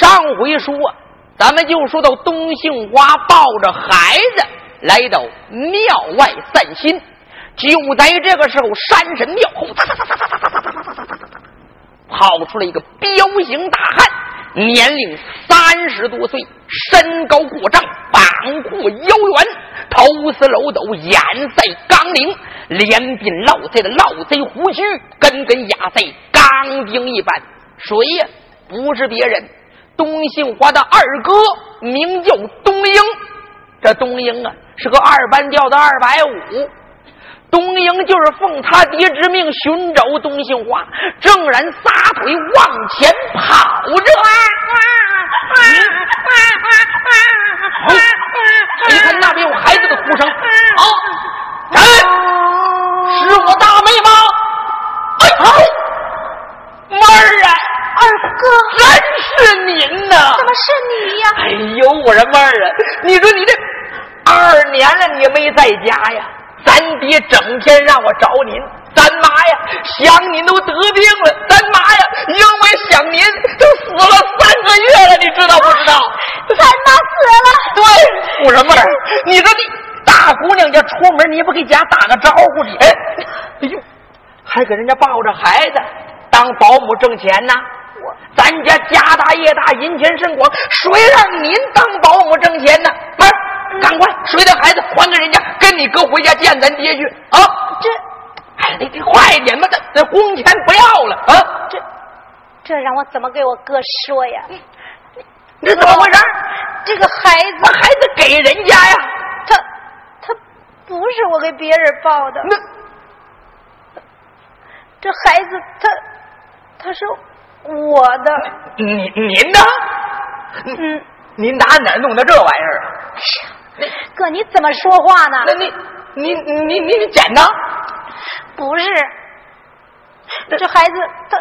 上回说，咱们就说到东杏花抱着孩子来到庙外散心，就在这个时候，山神庙后，跑出来一个彪形大汉，年龄三十多岁，身高过丈，膀阔腰圆，头似漏斗，眼赛钢铃，脸鬓老贼的老贼胡须，根根压在钢钉一般。谁呀？不是别人。东杏花的二哥名叫东英，这东英啊是个二班调的二百五。东英就是奉他爹之命寻找东杏花，正然撒腿往前跑着。你看那边有孩子的哭声，啊，是我大妹吗？哎，妹儿啊！二哥，真是您呐！怎么是你呀？哎呦，我说妹儿啊，你说你这二年了，你没在家呀？咱爹整天让我找您，咱妈呀想您都得病了，咱妈呀因为想您都死了三个月了，你知道不知道？咱妈死了。对，我说妹儿，你说你大姑娘家出门，你不给家打个招呼你？哎，哎呦，还给人家抱着孩子当保姆挣钱呢？咱家家大业大，银钱甚广，谁让您当保姆挣钱呢？不是，赶快谁的孩子还给人家，跟你哥回家见咱爹去啊！这，哎，你你快点吧，这这工钱不要了啊！这，这让我怎么给我哥说呀？你这怎么回事？这个孩子，把孩子给人家呀？他，他不是我给别人抱的。那，这孩子，他，他是。我的，您您的？嗯，您哪哪弄的这玩意儿啊？哥，你怎么说话呢？那你，你你你你捡的？不是，这孩子他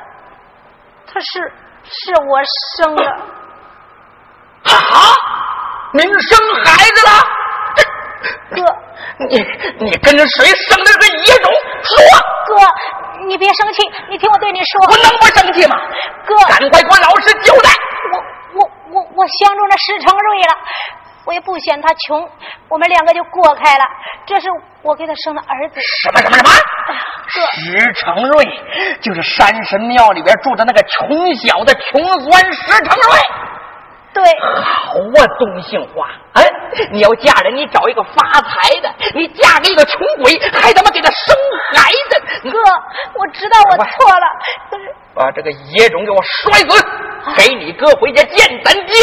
他是是我生的。啊！您生孩子了？哥，你你跟着谁生的个野种？说，哥。你别生气，你听我对你说。我能不生气吗？哥，赶快给我老实交代。我我我我相中了石成瑞了，我也不嫌他穷，我们两个就过开了。这是我给他生的儿子。什么什么什么？石成瑞就是山神庙里边住的那个穷小子穷酸石成瑞。对，好啊，东杏花，哎，你要嫁人，你找一个发财的，你嫁给一个穷鬼，还他妈给他生孩子。哥，我知道我错了，把这个野种给我摔死，给你哥回家见咱爹，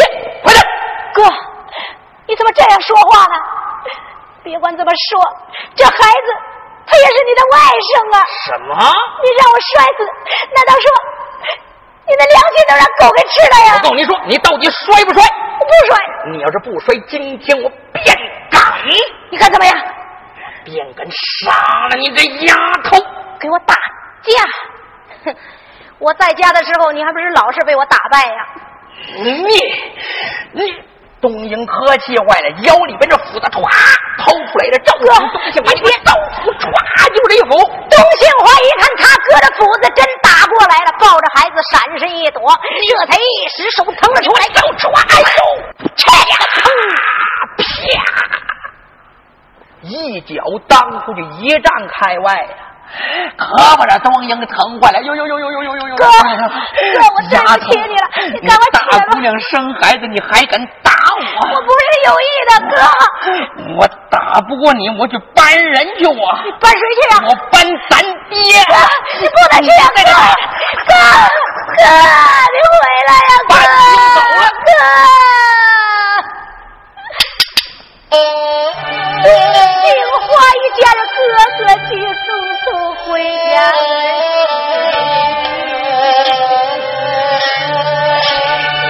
快点。哥，你怎么这样说话呢？别管怎么说，这孩子他也是你的外甥啊。什么？你让我摔死？难道说？你的良心都让狗给吃了呀！我告诉你说，你到底摔不摔？我不摔。你要是不摔，今天我便敢！你看怎么样？便敢杀了你这丫头！给我打架！哼！我在家的时候，你还不是老是被我打败呀？你你。东英可气坏了，腰里边这斧子歘掏出来了，照着东杏花你别刀斧歘就是一斧。东杏花一看他哥的斧子真打过来了，抱着孩子闪身一躲，这才一使手腾了出来，就歘哎呦，啪啪，一脚当出去一丈开外呀！可把这东英疼坏了，呦呦呦呦呦呦呦呦！哥，哥，我对不起你了，你赶快大姑娘生孩子，你还敢打我？我不是有意的，哥。我打不过你，我去搬人去，我。你搬谁去啊？我搬咱爹。哥，你不能这样，哥。哥，哥，你回来呀，哥。走了，哥。杏花一见了哥哥，急匆匆回家。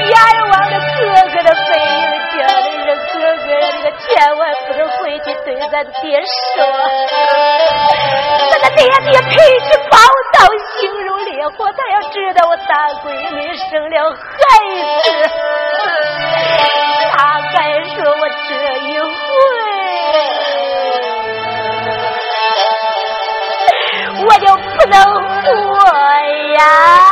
阎王的哥哥的背影叫的人哥哥，你可千万不能回去对咱爹说，咱的爹爹脾气暴躁，心如烈火，他要知道我大闺女生了孩子，他该说我这一回。Tchau.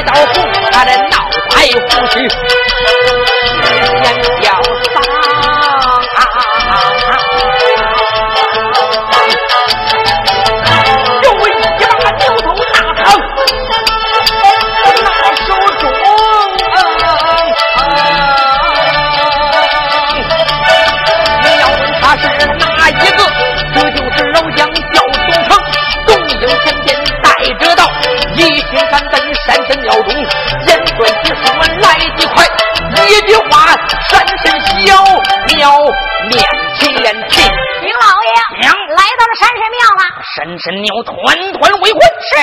一道红，他的脑白胡须，神庙团团围困。是。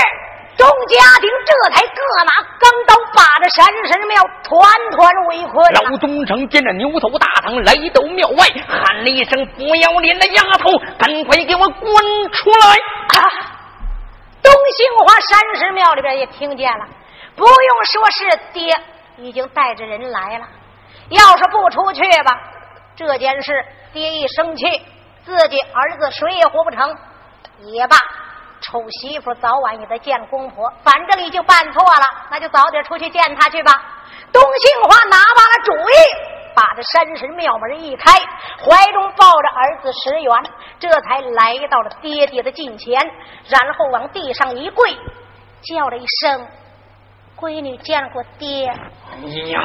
钟家丁这才各拿钢刀，把着山神庙团团围困。老东城见着牛头大堂来到庙外，喊了一声：“不要脸的丫头，赶快给我滚出来！”啊！东兴华山神庙里边也听见了，不用说，是爹已经带着人来了。要是不出去吧，这件事爹一生气，自己儿子谁也活不成，也罢。丑媳妇早晚也得见公婆，反正已经办错了，那就早点出去见他去吧。东杏花拿罢了主意，把这山神庙门一开，怀中抱着儿子石原，这才来到了爹爹的近前，然后往地上一跪，叫了一声。闺女见过爹，丫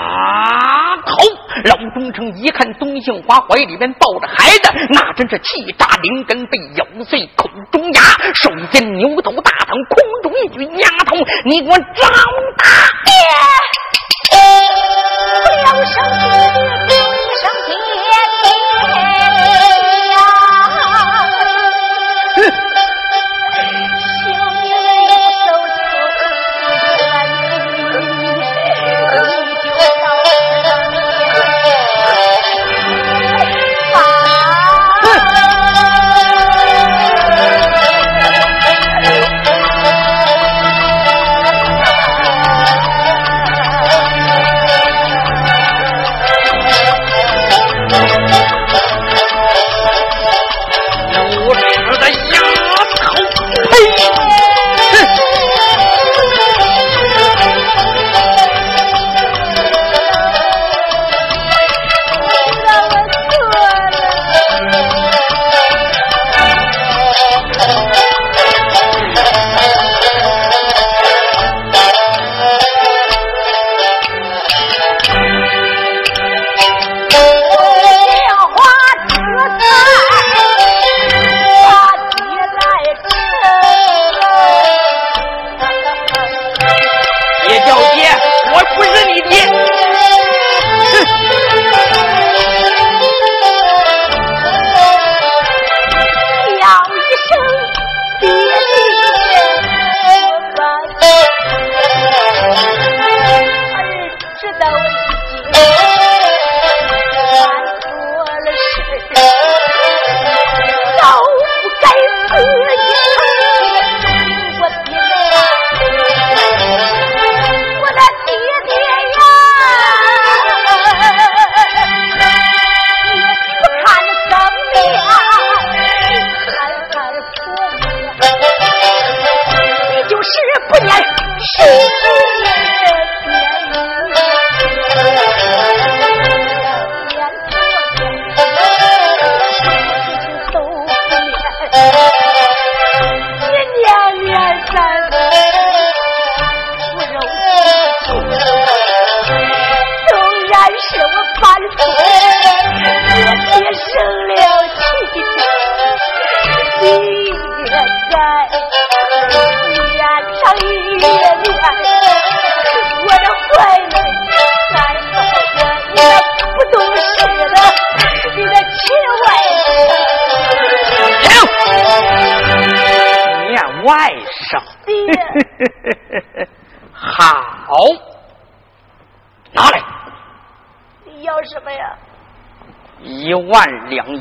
头！老东城一看东杏花怀里边抱着孩子，那真是气炸灵根，被咬碎口中牙。手尖牛头大堂，空中一举：“丫头，你给我长大爹！”不要生气，一声万两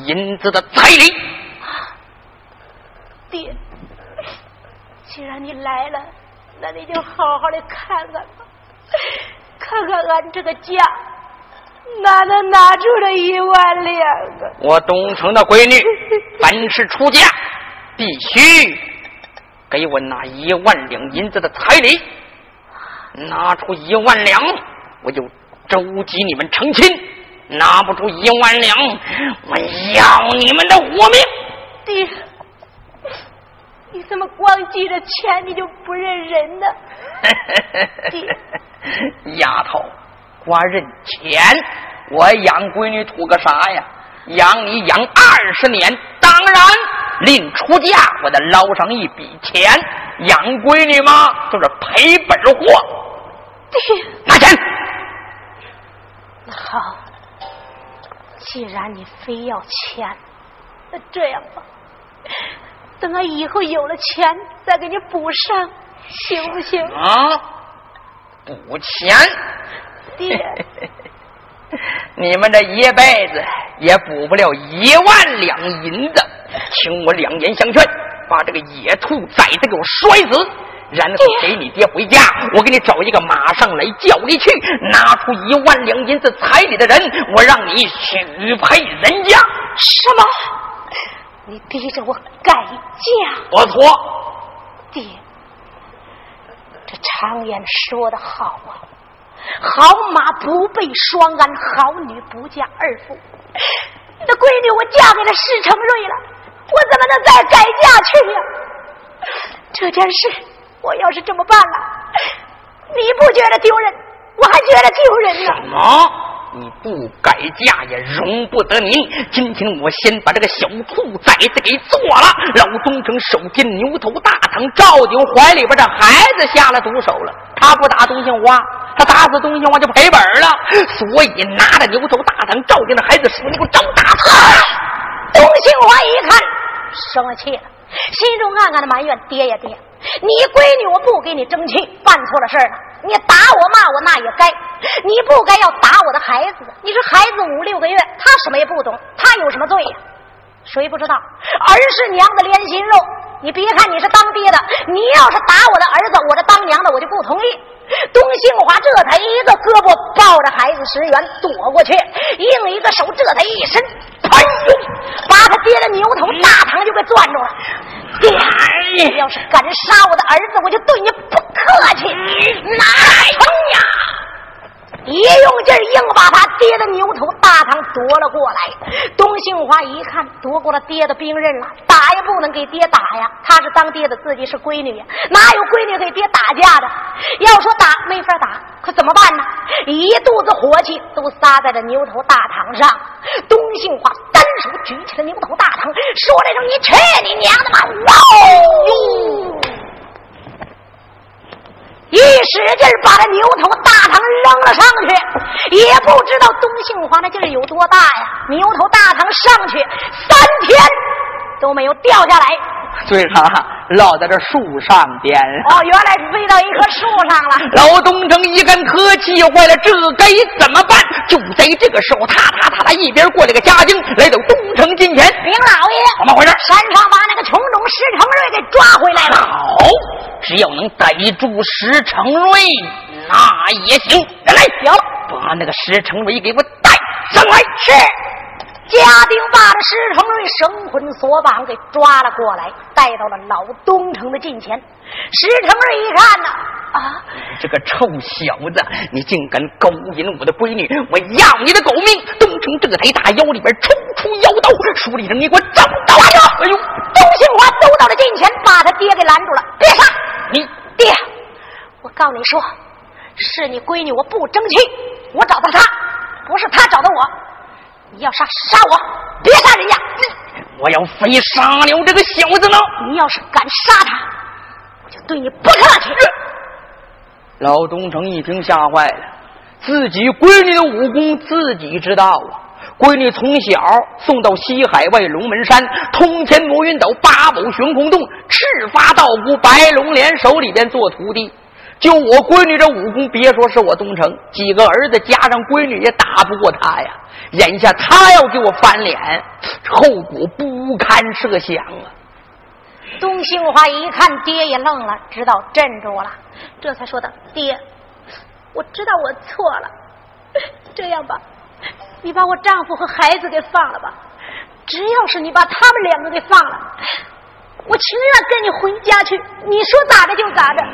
银子的彩礼，爹，既然你来了，那你就好好的看看吧，看看俺这个家哪能拿出这一万两啊！我东城的闺女，凡是出嫁，必须给我拿一万两银子的彩礼，拿出一万两，我就周集你们成亲。拿不出一万两，我要你们的活命！爹，你怎么光记着钱，你就不认人呢？爹，丫头，光认钱，我养闺女图个啥呀？养你养二十年，当然临出嫁我得捞上一笔钱。养闺女嘛，就是赔本货。爹，拿钱。好。既然你非要钱，那这样吧，等俺以后有了钱再给你补上，行不行？啊，补钱？爹，你们这一辈子也补不了一万两银子，请我两言相劝，把这个野兔崽子给我摔死，然后给你爹回家，我给你找一个马上来叫你去，拿出一万两银子彩礼的人，我让你许配人家。什么？你逼着我改嫁？我错。爹，这常言说得好啊，好马不备双鞍，好女不嫁二夫。你的闺女我嫁给了施成瑞了，我怎么能再改嫁去呀？这件事我要是这么办了，你不觉得丢人？我还觉得丢人呢。什么？你不改嫁也容不得您。今天我先把这个小兔崽子给做了。老东城手提牛头大堂，赵景怀里边这孩子下了毒手了。他不打东兴花，他打死东兴花就赔本了。所以拿着牛头大堂，赵家的孩子说：“你给我找打死！”东兴花一看，生了气了，心中暗暗的埋怨：“爹呀爹，你闺女我不给你争气，办错了事儿了。你打我骂我那也该。”你不该要打我的孩子，你说孩子五六个月，他什么也不懂，他有什么罪呀？谁不知道儿是娘的连心肉？你别看你是当爹的，你要是打我的儿子，我这当娘的我就不同意。东杏花这才一个胳膊抱着孩子石原躲过去，另一个手这才一伸，砰！把他爹的牛头大堂就给攥住了。爹，你要是敢杀我的儿子，我就对你不客气。哪成呀？一用劲，硬把他爹的牛头大堂夺了过来。东杏花一看，夺过了爹的兵刃了，打也不能给爹打呀。他是当爹的，自己是闺女呀，哪有闺女给爹打架的？要说打，没法打，可怎么办呢？一肚子火气都撒在了牛头大堂上。东杏花单手举起了牛头大堂，说了一声：“你去你娘的吧！”哇！一使劲把这牛头大堂扔了上去，也不知道东杏花那劲儿有多大呀！牛头大堂上去三天都没有掉下来，最后落在这树上边。哦，原来飞到一棵树上了。老东城一看可气坏了，这该怎么办？就在这个时候，他他他他一边过来个家丁，来到东城近前。禀老爷，怎么回事？山上把那个穷种石成瑞给抓回来了。好。只要能逮住石成瑞，那也行。人来，有，把那个石成瑞给我带上来。是。家丁把这石成瑞绳捆索绑给抓了过来，带到了老东城的近前。石成瑞一看呢，啊，这个臭小子，你竟敢勾引我的闺女，我要你的狗命！东城这才大腰里边抽出腰刀，说了一声：“你给我走刀！”哎呦，东兴华走到了近前，把他爹给拦住了，别杀！你爹，我告你说，是你闺女，我不争气，我找到她，不是她找到我。你要杀杀我，别杀人家。我要非杀了这个小子呢。你要是敢杀他，我就对你不客气。老东城一听吓坏了，自己闺女的武功自己知道啊。闺女从小送到西海外龙门山，通天魔云斗、八宝悬空洞、赤发道姑、白龙莲手里边做徒弟。就我闺女这武功，别说是我东城几个儿子加上闺女也打不过他呀。眼下他要给我翻脸，后果不堪设想啊！东兴华一看爹也愣了，知道镇住了，这才说道：“爹，我知道我错了，这样吧。”你把我丈夫和孩子给放了吧，只要是你把他们两个给放了，我情愿跟你回家去。你说咋着就咋着，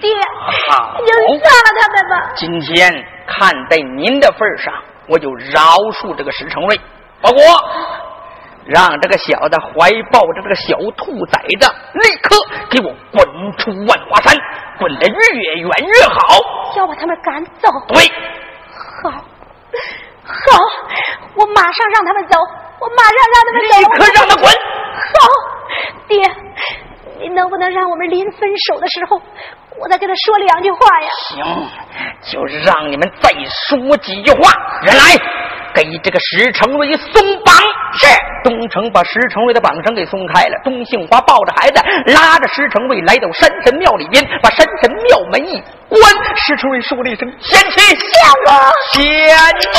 爹，你就放了他们吧。今天看在您的份上，我就饶恕这个石成瑞。包括让这个小子怀抱着这个小兔崽子，立刻给我滚出万花山，滚得越远越好。要把他们赶走。对，好。好，我马上让他们走，我马上让他们走，立刻让他滚。好，爹，你能不能让我们临分手的时候，我再跟他说两句话呀？行，就让你们再说几句话。人来，给这个石成瑞松绑。是。东城把石成瑞的绑绳给松开了，东杏花抱着孩子，拉着石成瑞来到山神庙里边，把山神庙门一关。石成瑞说了一声：“贤妻，相公，贤妻。”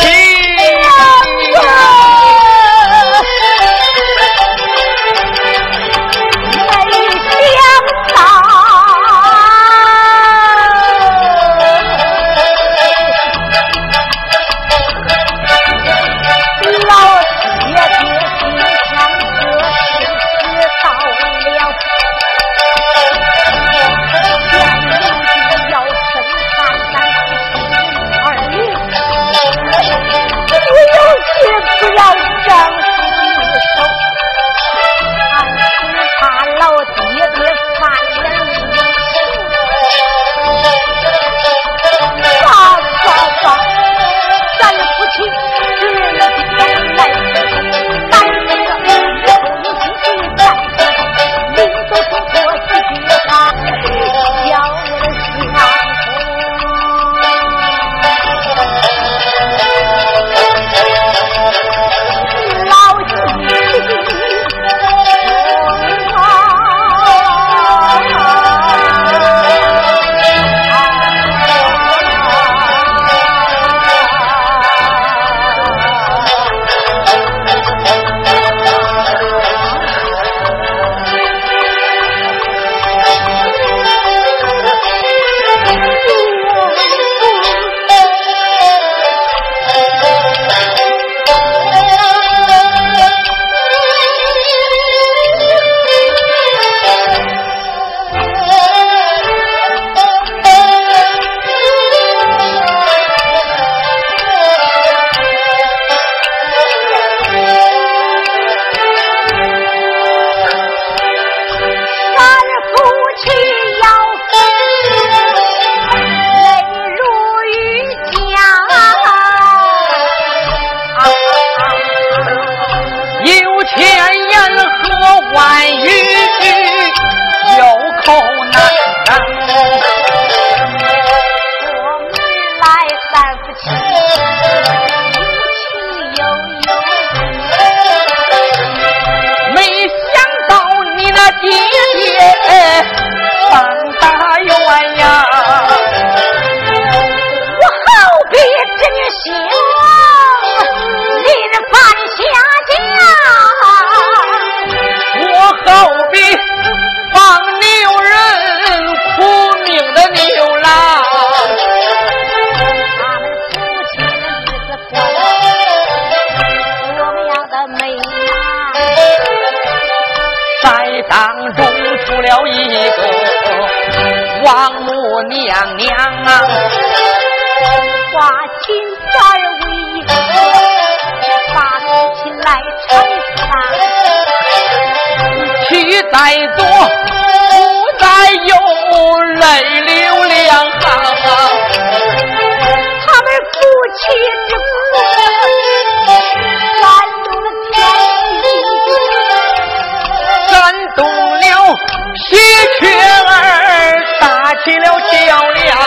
起了较量啊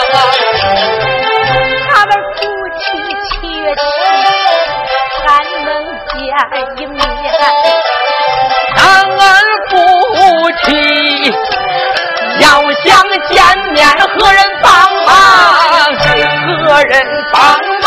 他们夫妻切切还能见一面当儿夫妻要想见面何人帮忙？何人帮忙？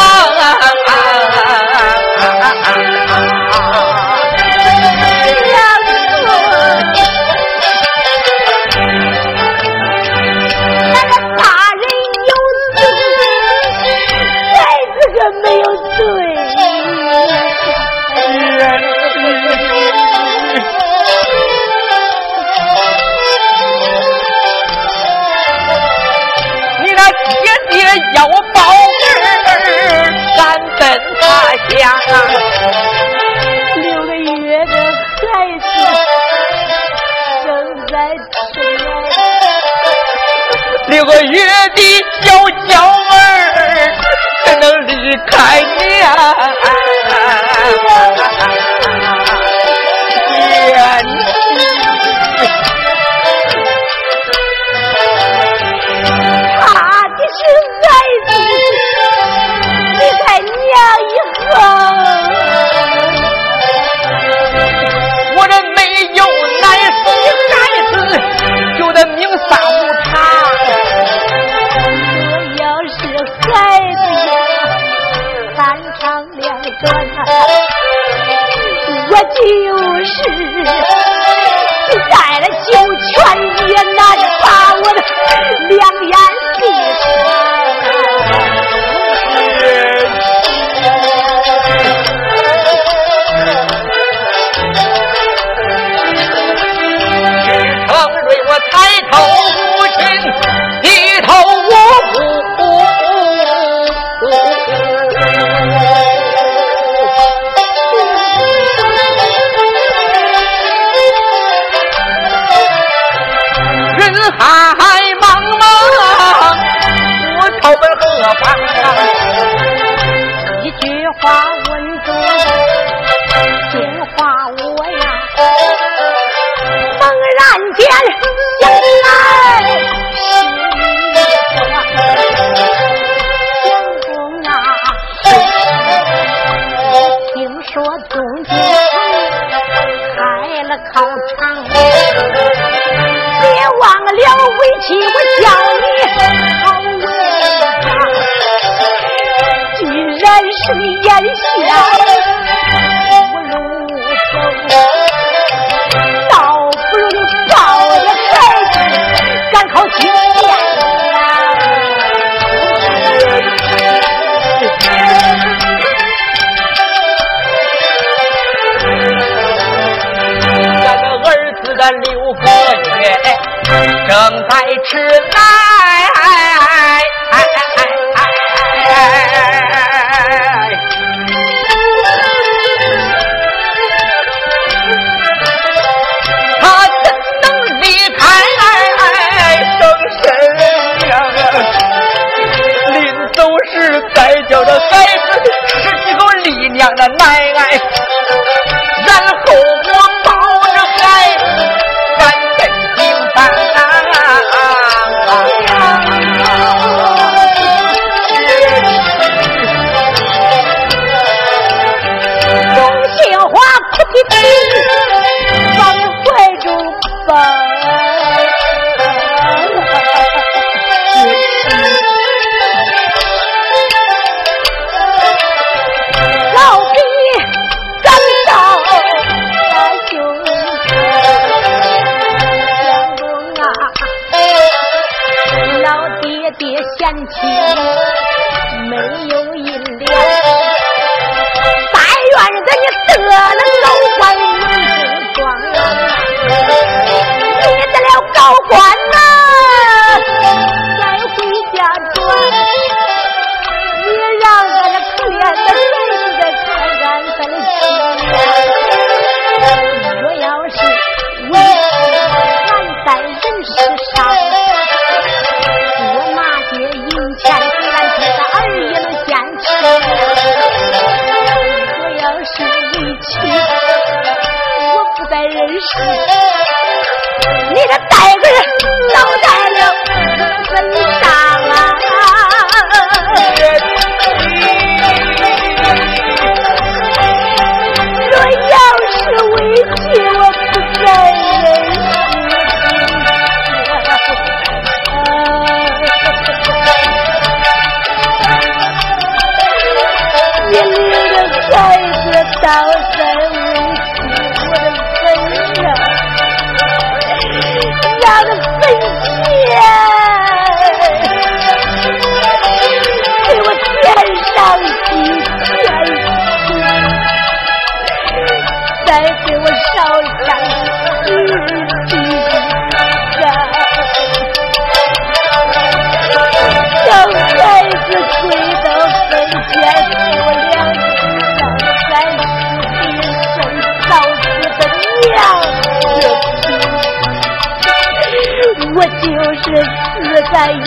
我就是死在阴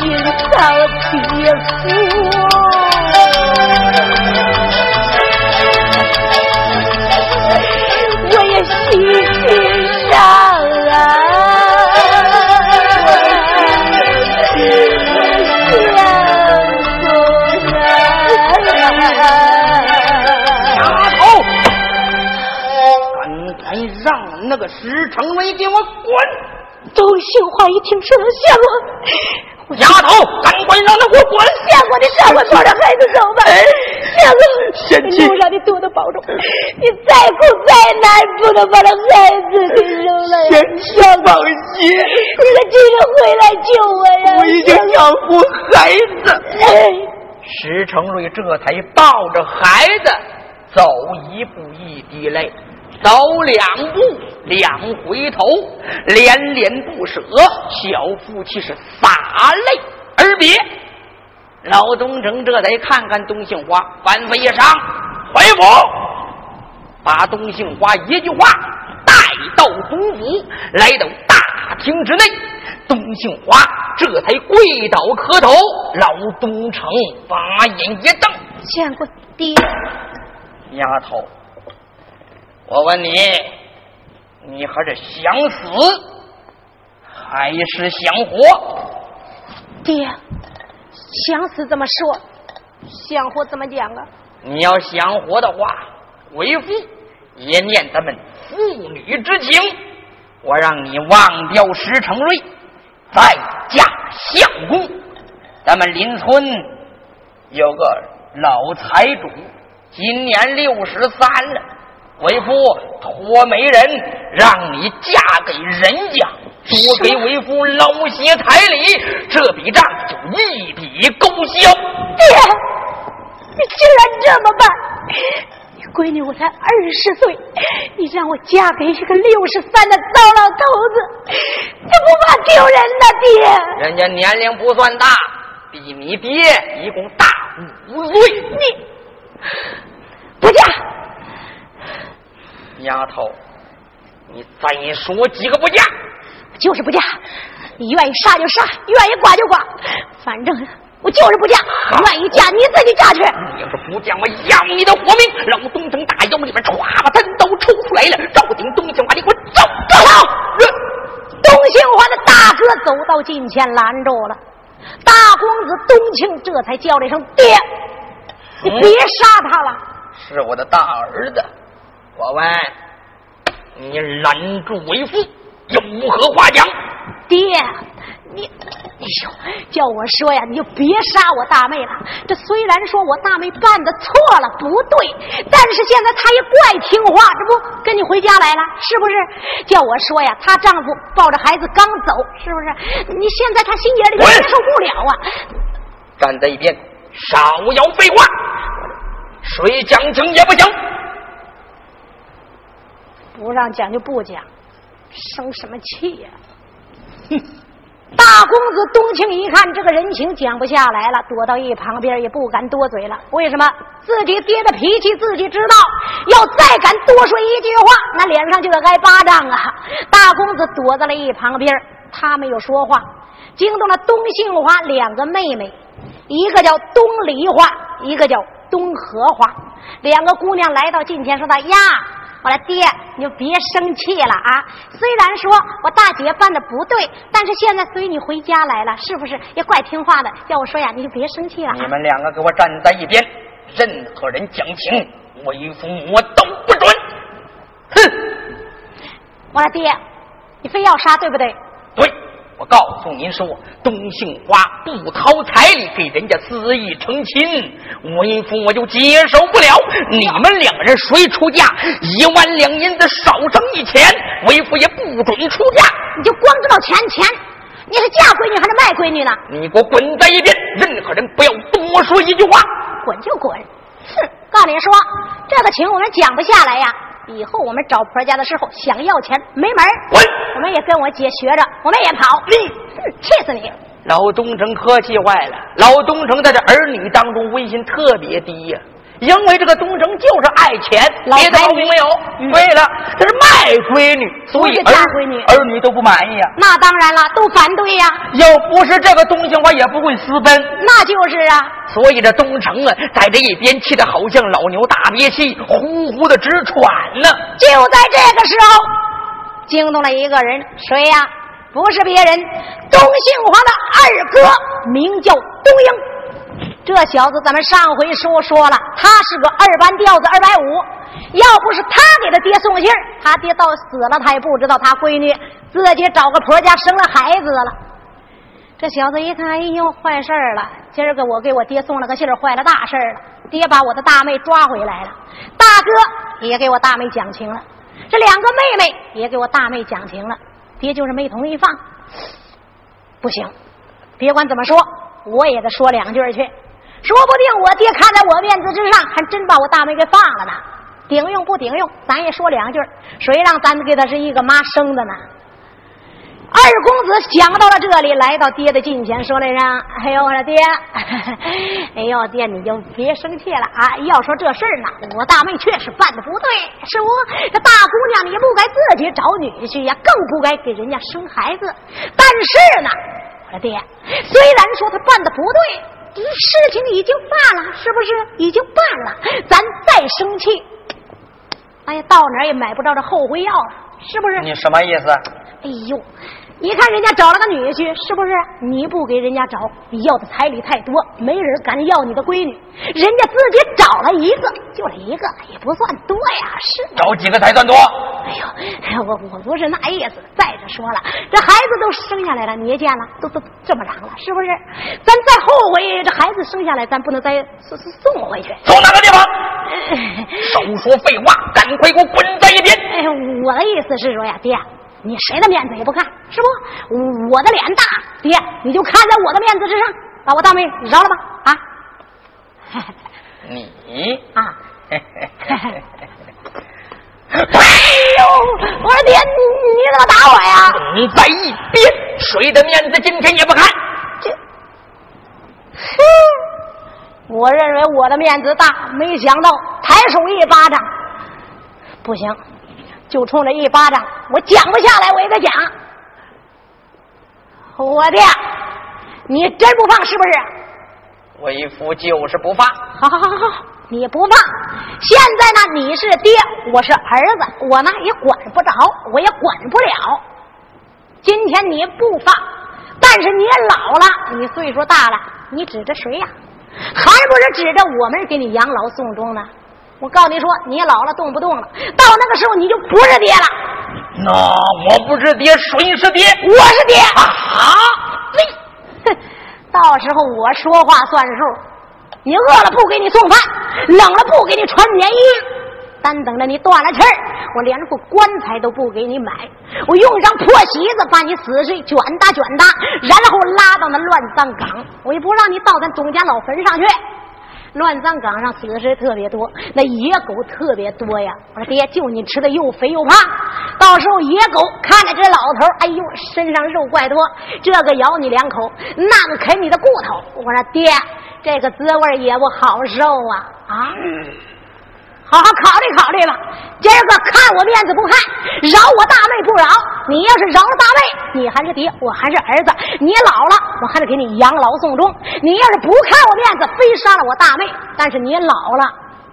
曹地府，我也心心伤啊。头，敢敢让那个石成文给我滚！哦杏花一听说要陷我丫头赶快让他给我滚下过你下过抱着孩子走吧。下路先去我让你多多保重你再苦再难不能把他孩子给扔了呀。先下放心你可记得回来救我呀我已经养活孩子。石成瑞这才抱着孩子走一步一滴泪。走两步两回头，连连不舍，小夫妻是洒泪而别。老东城这才看看东杏花，反复一上回府，把东杏花一句话带到东府，来到大厅之内。东杏花这才跪倒磕头。老东城把眼一瞪：“见过爹，丫头，我问你，你还是想死还是想活？”爹。想死怎么说？想活怎么讲啊？你要想活的话，为父也念咱们父女之情，我让你忘掉石成瑞，再嫁相公。咱们邻村有个老财主，今年六十三了，为夫托媒人让你嫁给人家。多给为夫捞些彩礼，这笔账就一笔勾销。爹，你竟然这么办！你闺女我才二十岁，你让我嫁给一个六十三的糟老头子，这不怕丢人呐，爹！人家年龄不算大，比你爹一共大五岁。你不嫁，丫头，你再说几个不嫁？就是不嫁，你愿意杀就杀，愿意剐就剐，反正我就是不嫁。愿意嫁你自己嫁去。你要是不嫁，我要你的活命！让我东城大窑里边歘把单刀抽出来了，赵鼎东杏花，你给我走！住手！东兴华的大哥走到近前拦住了，大公子东庆这才叫了一声爹，你别杀他了。是我的大儿子，我问你拦住为父。有何话讲？爹，你，哎呦，叫我说呀，你就别杀我大妹了。这虽然说我大妹办的错了，不对，但是现在她也怪听话，这不跟你回家来了，是不是？叫我说呀，她丈夫抱着孩子刚走，是不是？你现在她心眼里接受不了啊！站在一边，少要废话，谁讲情也不讲，不让讲就不讲。生什么气呀！哼！大公子东青一看这个人情讲不下来了，躲到一旁边也不敢多嘴了。为什么？自己爹的脾气自己知道，要再敢多说一句话，那脸上就得挨巴掌啊！大公子躲在了一旁边，他没有说话，惊动了东杏花两个妹妹，一个叫东梨花，一个叫东荷花，两个姑娘来到近前说道：“呀。”我说爹，你就别生气了啊！虽然说我大姐办的不对，但是现在随你回家来了，是不是也怪听话的？要我说呀，你就别生气了。你们两个给我站在一边，任何人讲情，为父我都不准。哼！我说爹，你非要杀，对不对？对。我告诉您说，东杏花不掏彩礼给人家私意成亲，为夫我就接受不了。你们两个人谁出价一万两银子少挣一钱，为夫也不准出价。你就光知道钱钱，你是嫁闺女还是卖闺女呢？你给我滚在一边，任何人不要多说一句话。滚就滚！哼，告诉你说，这个情我们讲不下来呀。以后我们找婆家的时候想要钱没门滚！我们也跟我姐学着，我们也跑。你，气死你！老东城可气坏了。老东城在这儿女当中威信特别低呀。因为这个东城就是爱钱，别的毛病没有。对了，这是卖闺女，所以儿闺女儿女都不满意啊。那当然了，都反对呀。要不是这个东西，我也不会私奔。那就是啊。所以这东城啊，在这一边气得好像老牛大憋气，呼呼的直喘呢。就在这个时候，惊动了一个人，谁呀？不是别人，东杏花的二哥，名叫东英。这小子，咱们上回说说了，他是个二班调子，二百五。要不是他给他爹送信他爹到死了，他也不知道他闺女自己找个婆家生了孩子了。这小子一看，哎呦，坏事了！今儿个我给我爹送了个信坏了大事了。爹把我的大妹抓回来了，大哥也给我大妹讲情了，这两个妹妹也给我大妹讲情了，爹就是没同意放。不行，别管怎么说，我也得说两句去，说不定我爹看在我面子之上，还真把我大妹给放了呢。顶用不顶用，咱也说两句，谁让咱给他是一个妈生的呢？二公子想到了这里，来到爹的近前，说了声：“哎呦，我说爹，哎呦爹，你就别生气了啊！要说这事儿呢，我大妹确实办的不对，是不？这大姑娘你不该自己找女婿呀，更不该给人家生孩子。但是呢，爹，虽然说他办的不对，事情已经办了，是不是？已经办了，咱再生气，哎呀，到哪儿也买不着这后悔药了，是不是？你什么意思？哎呦！”你看人家找了个女婿，是不是？你不给人家找，你要的彩礼太多，没人敢要你的闺女。人家自己找了一个，就一个，也不算多呀，是。找几个才算多？哎呦，我我不是那意思。再者说了，这孩子都生下来了，你也见了，都都这么长了，是不是？咱再后悔，这孩子生下来，咱不能再送送回去。送哪个地方？少说废话，赶快给我滚在一边！哎，我的意思是说呀，爹。你谁的面子也不看，是不？我的脸大，爹，你就看在我的面子之上，把我大妹饶了吧！啊？你啊？哎呦！我说爹，你你怎么打我呀？你在一边，谁的面子今天也不看？这，哼！我认为我的面子大，没想到抬手一巴掌，不行。就冲这一巴掌，我讲不下来，我也得讲。我的，你真不放是不是？为夫就是不放。好好好好好，你不放。现在呢，你是爹，我是儿子，我呢也管不着，我也管不了。今天你不放，但是你也老了，你岁数大了，你指着谁呀？还不是指着我们给你养老送终呢？我告诉你说，你老了动不动了，到那个时候你就不是爹了。那我不是爹，谁是爹？我是爹啊！哼，到时候我说话算数。你饿了不给你送饭，冷了不给你穿棉衣，单等着你断了气儿，我连副棺材都不给你买。我用一张破席子把你死尸卷搭卷搭，然后拉到那乱葬岗，我也不让你到咱董家老坟上去。乱葬岗上死的是特别多，那野狗特别多呀！我说爹，就你吃的又肥又胖，到时候野狗看着这老头，哎呦，身上肉怪多，这个咬你两口，那个啃你的骨头。我说爹，这个滋味也不好受啊啊！好好考虑考虑吧，今儿个看我面子不看，饶我大妹不饶。你要是饶了大妹，你还是爹，我还是儿子。你老了，我还得给你养老送终。你要是不看我面子，非杀了我大妹，但是你老了，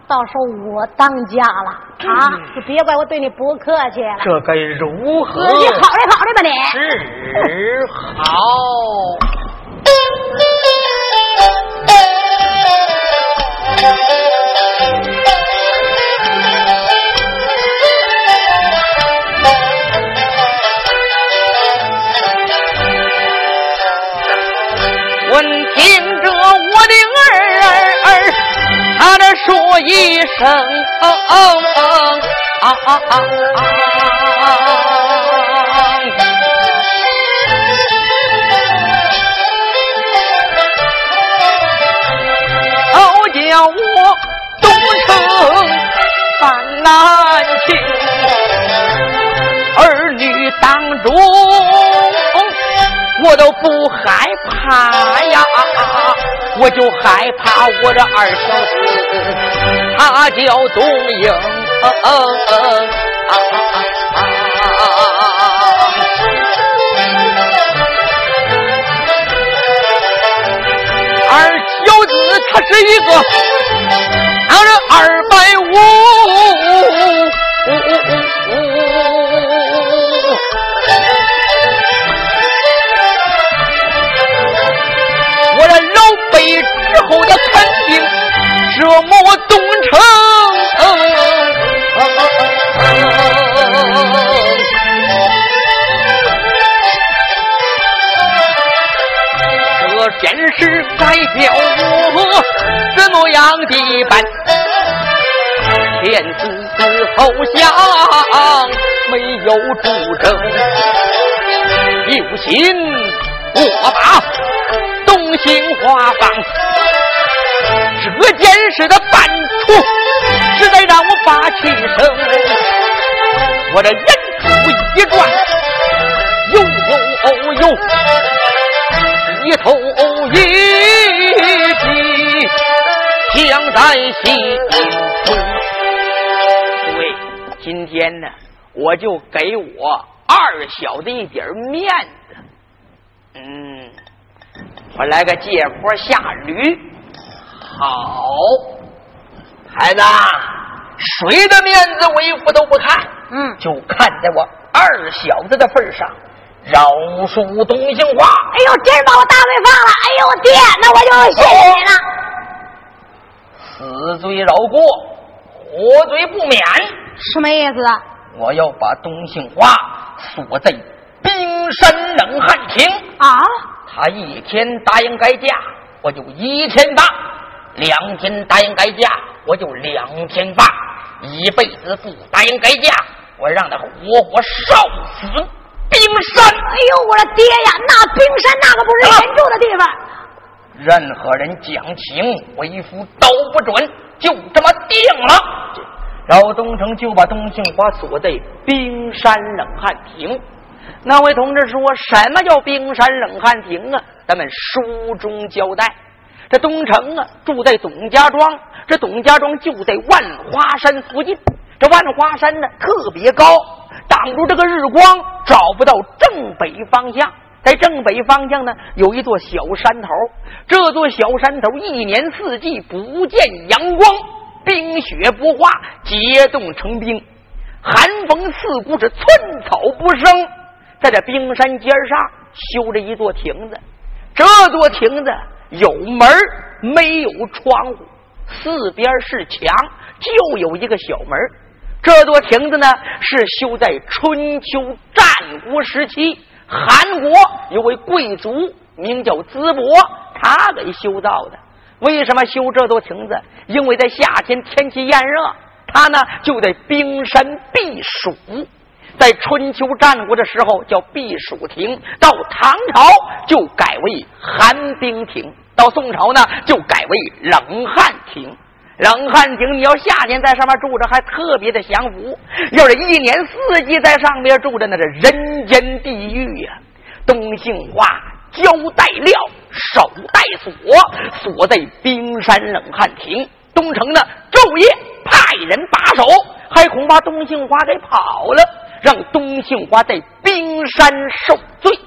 到时候我当家了啊！就别怪我对你不客气了。这该如何？自己考虑考虑吧，你。是好。灵儿儿，他这说一声，啊啊啊啊！好害怕我的二小子，他叫东英，二小子他是一个，他这二百五。之后的肯定折磨东城，这件事该叫我怎么样的办。天子后降没有主政，有心我把东兴花放。这件事的办处，实在让我发气声。我这人出一转，呦呦呦，一头一计，想在心中。对，今天呢，我就给我二小的一点面子。嗯，我来个借坡下驴。好，孩子，谁的面子为父都不看，嗯，就看在我二小子的份上，饶恕东兴花。哎呦，今儿把我大罪放了！哎呦，爹，那我就谢谢你了。死罪饶过，活罪不免。什么意思？我要把东兴花锁在冰山冷汉亭啊！他一天答应改嫁，我就一天打。两天答应改嫁，我就两天发；一辈子不答应改嫁，我让他活活烧死冰山。哎呦，我的爹呀！那冰山那个不是人住的地方。任何人讲情，为夫都不准，就这么定了。饶东城就把东杏花锁在冰山冷汗亭。那位同志说什么叫冰山冷汗亭啊？咱们书中交代。这东城啊，住在董家庄。这董家庄就在万花山附近。这万花山呢，特别高，挡住这个日光，找不到正北方向。在正北方向呢，有一座小山头。这座小山头一年四季不见阳光，冰雪不化，结冻成冰。寒风刺骨，是寸草不生。在这冰山尖上修着一座亭子，这座亭子。有门没有窗户，四边是墙，就有一个小门。这座亭子呢，是修在春秋战国时期，韩国有位贵族名叫淄博，他给修造的。为什么修这座亭子？因为在夏天天气炎热，他呢就在冰山避暑。在春秋战国的时候叫避暑亭，到唐朝就改为寒冰亭，到宋朝呢就改为冷汗亭。冷汗亭，你要夏天在上面住着还特别的享福；要是一年四季在上面住着，那是人间地狱呀。东杏花交带料，手带锁，锁在冰山冷汗亭。东城呢昼夜派人把守，还恐怕东杏花给跑了。让东杏花在冰山受罪。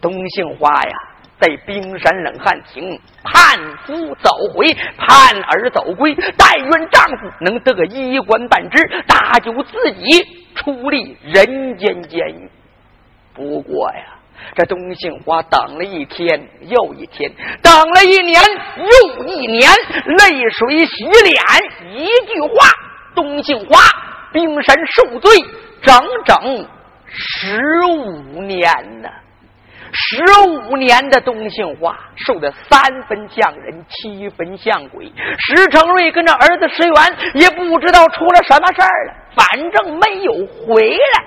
东杏花呀，在冰山冷汗亭盼夫走回，盼儿走归。但愿丈夫能得个一官半职，搭救自己，出离人间监狱。不过呀，这东杏花等了一天又一天，等了一年又一年，泪水洗脸。一句话，东杏花冰山受罪。整整十五年呢，十五年的东杏花受的三分像人，七分像鬼。石成瑞跟着儿子石元也不知道出了什么事儿了，反正没有回来。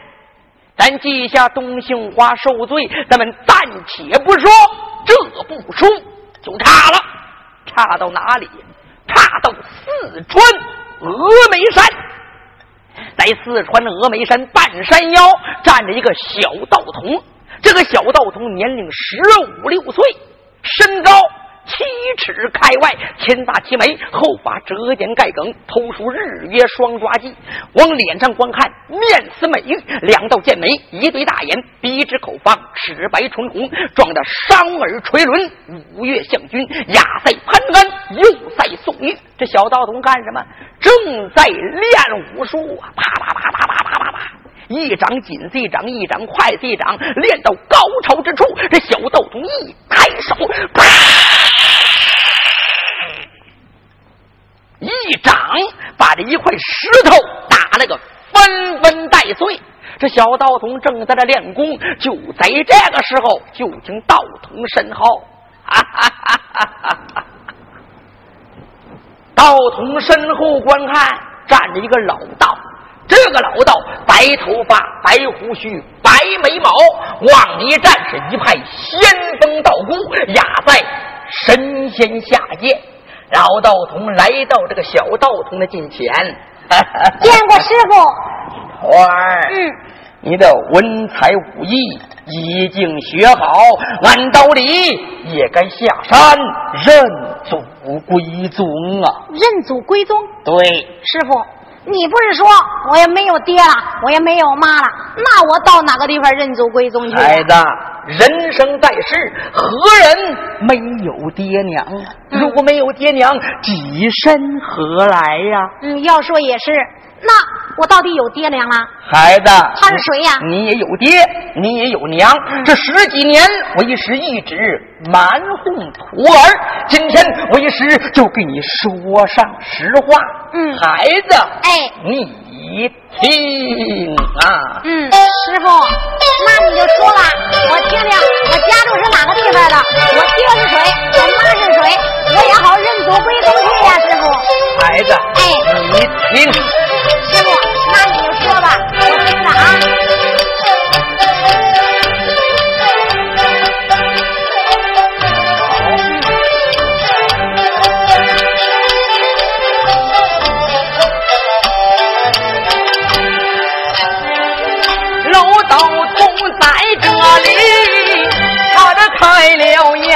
咱记下东杏花受罪，咱们暂且不说，这部书就差了，差到哪里？差到四川峨眉山。在四川的峨眉山半山腰站着一个小道童，这个小道童年龄十五六岁，身高。七尺开外，前大齐眉，后发折肩盖梗，头梳日月双抓髻。往脸上观看，面似美玉，两道剑眉，一对大眼，鼻直口方，齿白唇红，撞得双耳垂纶，五岳相君，亚赛潘安，又赛宋玉。这小道童干什么？正在练武术啊！啪啪啪啪啪啪啪啪。一掌紧似一掌，一掌快似一掌，练到高潮之处，这小道童一抬手，啪，一掌把这一块石头打了个纷纷带碎。这小道童正在这练功，就在这个时候，就听道童身后，哈哈哈哈哈哈！道道童身后观看，站着一个老道。这个老道白头发、白胡须、白眉毛，往一站是一派仙风道骨，雅在神仙下界。老道童来到这个小道童的近前，见过师傅。徒儿，嗯，你的文才武艺已经学好，按道理也该下山认祖归宗啊！认祖归宗？对，师傅。你不是说我也没有爹了，我也没有妈了，那我到哪个地方认祖归宗去？孩子，人生在世，何人没有爹娘？如果没有爹娘，几身何来呀？嗯，要说也是。那我到底有爹娘了？孩子，他是谁呀？你也有爹，你也有娘。这十几年，为师一直瞒哄徒儿。今天为师就给你说上实话。嗯，孩子，哎，你听啊。嗯，师傅，那你就说吧，我听听，我家住是哪个地方的？我爹是谁？我妈是谁？我也好认祖归宗去呀，师傅。孩子，哎，你听。吧，我听着啊。老道童在这里，他这开了眼，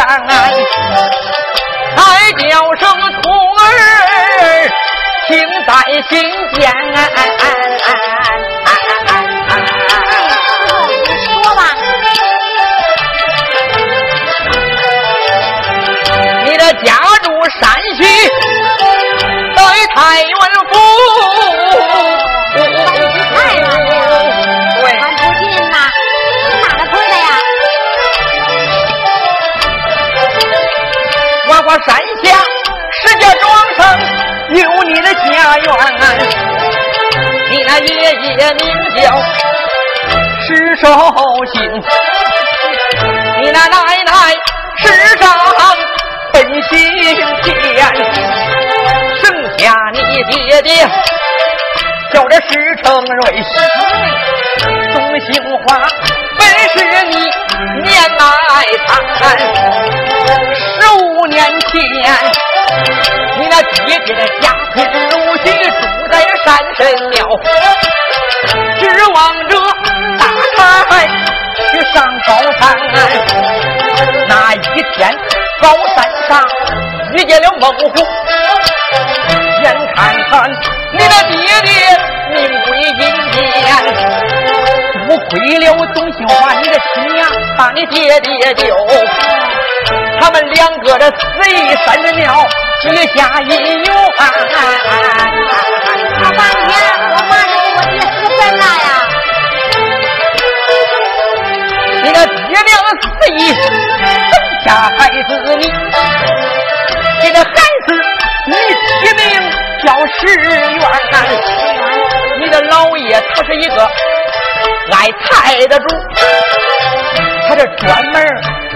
才叫声徒儿。情在心间，山西，在太原府。太原府，对，还不近呐。你哪个村的呀？我我山下石家庄上。有你的家园，你那爷爷名叫石守信，你那奶奶石上本姓田，剩下你爹爹叫这石成瑞，宗姓花本是你年迈残，十五年前。你那爹爹的家贫如洗，住在山神庙，指望着大财上高山。那一天高山上遇见了猛虎，眼看看你的爹爹命归阴间，多亏了董兴华你的亲娘把你爹爹救。他们两个的死于山神庙，结下姻缘。他半天，我妈是给我爹死真了呀！你的爹娘死于生下孩子你，你的孩子你起名叫石元。你的老爷他是一个爱财的主，他这专门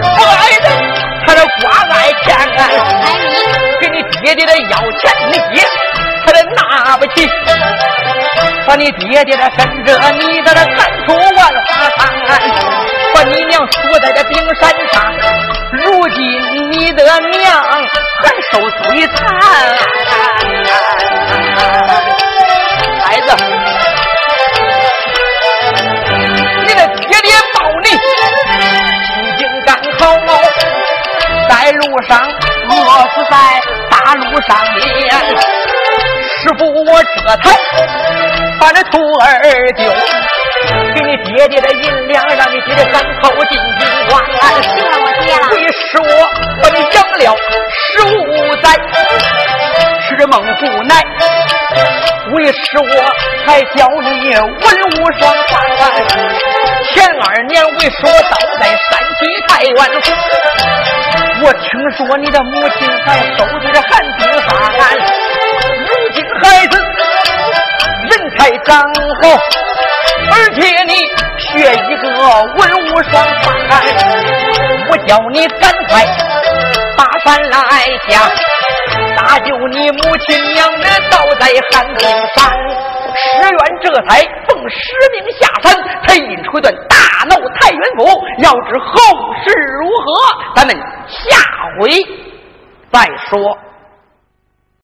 不爱人。他这瓜爱钱，给你爹爹的要钱，你爹他这拿不起，把你爹爹的跟着你在这三处万花塘，你娘死在这冰山上，如今你的娘还受摧残，孩子，你的爹爹抱你，进京赶考。在路上饿死在大路上面，师傅我这才把那徒儿丢，给你爹爹的银两，让你爹爹赶考进京关。谢我爹了。为师我把你养了十五载，吃孟姑奶。为师我还教你文武双全。前二年为师我倒在山西太原府。我听说你的母亲还受着这寒冰寒，如今孩子人才长好，而且你学一个文武双全，我叫你赶快把山来下。搭救你母亲娘的倒在寒冰山。石原这才奉师命下山，才引出一段大闹太原府。要知后事如何，咱们下回再说。